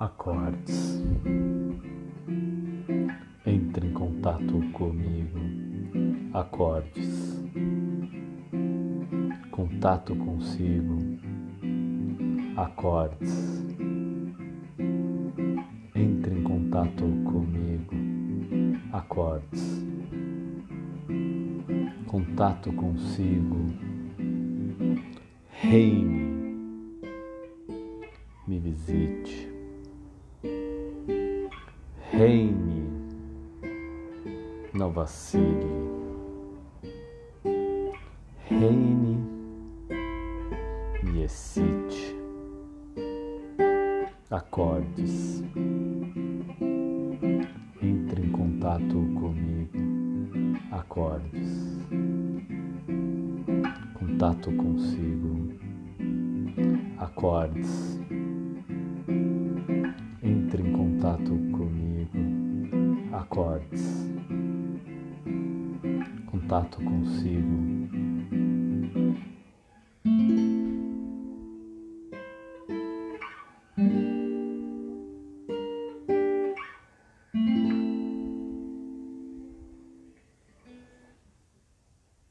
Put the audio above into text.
acordes. Entre em contato comigo, acordes. Contato consigo, acordes. Entre em contato comigo, acordes. Contato consigo, reine, me visite reine, não vacile, reine, me excite, acordes, entre em contato comigo, acordes, contato consigo, acordes, entre em contato comigo acordes, contato consigo,